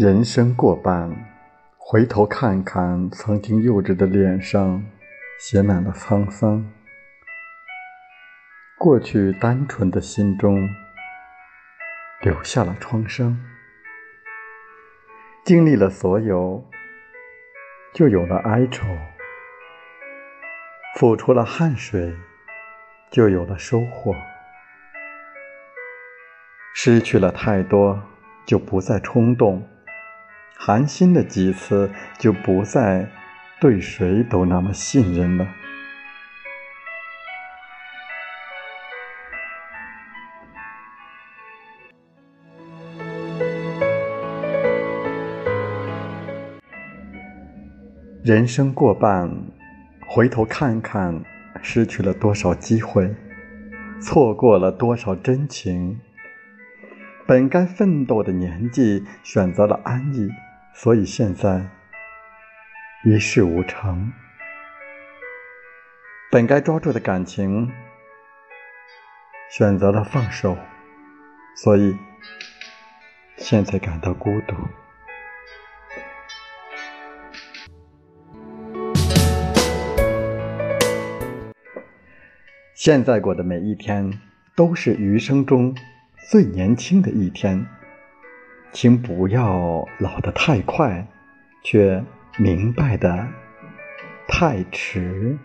人生过半，回头看看曾经幼稚的脸上，写满了沧桑。过去单纯的心中，留下了创伤。经历了所有，就有了哀愁；付出了汗水，就有了收获。失去了太多，就不再冲动。寒心的几次，就不再对谁都那么信任了。人生过半，回头看看，失去了多少机会，错过了多少真情。本该奋斗的年纪，选择了安逸。所以现在一事无成，本该抓住的感情选择了放手，所以现在感到孤独。现在过的每一天都是余生中最年轻的一天。请不要老得太快，却明白的太迟。